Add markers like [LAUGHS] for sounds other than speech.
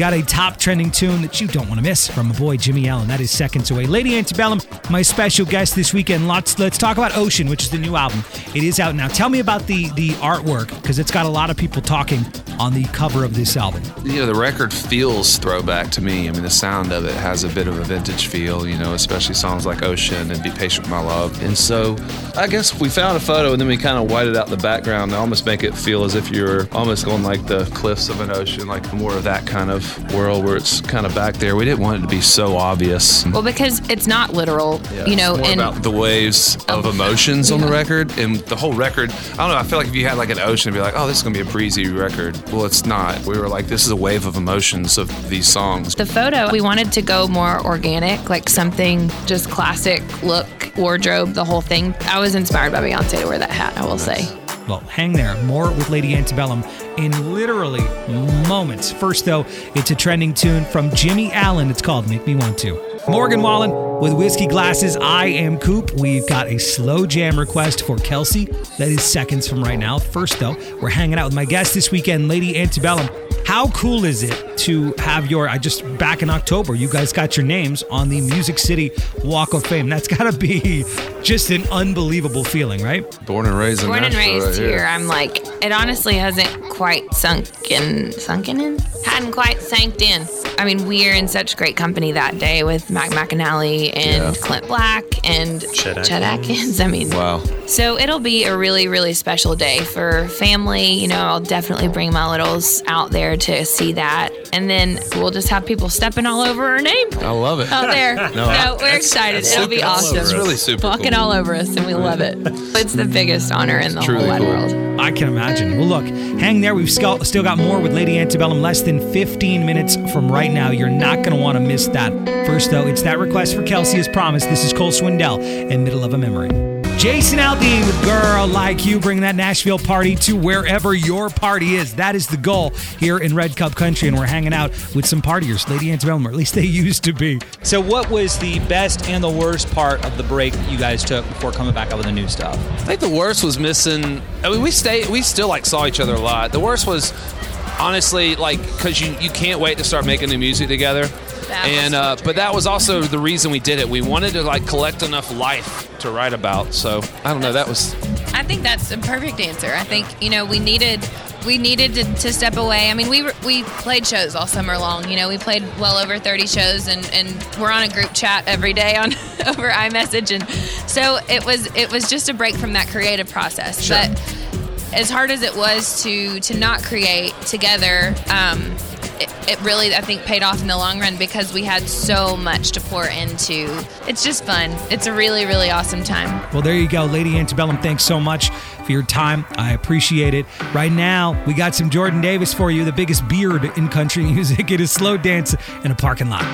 got a top trending tune that you don't want to miss from my boy Jimmy Allen. That is seconds away. Lady Antebellum, my special guest this weekend. Let's let's talk about Ocean, which is the new album. It is out now. Tell me about the the artwork because it's got a lot of people talking on the cover of this album. You know, the record feels throwback to me. I mean, the sound of it has a bit of a vintage feel, you know, especially songs like Ocean and Be Patient with My Love. And so I guess we found a photo and then we kind of whited out the background to almost make it feel as if you're almost going like the cliffs of an ocean, like more of that kind of world where it's kind of back there. We didn't want it to be so obvious. Well, because it's not literal, Yeah, you know, and about the waves of Of- emotions on the record and the whole record. I don't know. I feel like if you had like an ocean, it'd be like, oh, this is gonna be a breezy record. Well, it's not. We were like, this is a wave of emotions of these songs. the photo, we wanted to go more organic, like something just classic look, wardrobe, the whole thing. I was inspired by Beyonce to wear that hat, I will say. Well, hang there. More with Lady Antebellum in literally moments. First, though, it's a trending tune from Jimmy Allen. It's called Make Me Want to. Morgan Wallen with Whiskey Glasses. I am Coop. We've got a slow jam request for Kelsey. That is seconds from right now. First, though, we're hanging out with my guest this weekend, Lady Antebellum. How cool is it to have your, I just, back in October, you guys got your names on the Music City Walk of Fame. That's got to be just an unbelievable feeling, right? Born and raised in Born and Nashville raised right here, I'm like, it honestly hasn't quite sunk in, sunken in? Hadn't quite sank in. I mean, we're in such great company that day with Mac McAnally and Yeah. Clint Black and Chet Chet Atkins. I mean, Wow. So it'll be a really, really special day for family. You know, I'll definitely bring my littles out there to see that. And then we'll just have people stepping all over our name I love it. out there. [LAUGHS] no, no we're excited. It'll be awesome. it's really super Walking cool. all over us, and we love it. It's the biggest honor in the whole wide cool. world. I can imagine. Well, look, hang there. We've still still got more with Lady Antebellum less than 15 minutes from right now. You're not going to want to miss that. First, though, it's that request for Kelsey as promised. This is Cole Swindell in Middle of a Memory. Jason Aldean with Girl Like You, bringing that Nashville party to wherever your party is. That is the goal here in Red Cup Country, and we're hanging out with some partiers, Lady Antebellum, or at least they [LAUGHS] used to be. So, what was the best and the worst part of the break that you guys took before coming back up with the new stuff? I think the worst was missing. I mean, we stayed. We still like saw each other a lot. The worst was honestly like because you you can't wait to start making the music together. That and uh, but that was also the reason we did it. We wanted to like collect enough life to write about. So I don't know. That was I think that's a perfect answer. I think you know we needed we needed to, to step away. I mean, we we played shows all summer long. You know, we played well over 30 shows, and, and we're on a group chat every day on [LAUGHS] over iMessage, and so it was it was just a break from that creative process. But as hard as it was to to not create together. Um, it, it really, I think, paid off in the long run because we had so much to pour into. It's just fun. It's a really, really awesome time. Well, there you go, Lady Antebellum. Thanks so much for your time. I appreciate it. Right now, we got some Jordan Davis for you, the biggest beard in country [LAUGHS] music. It is slow dance in a parking lot.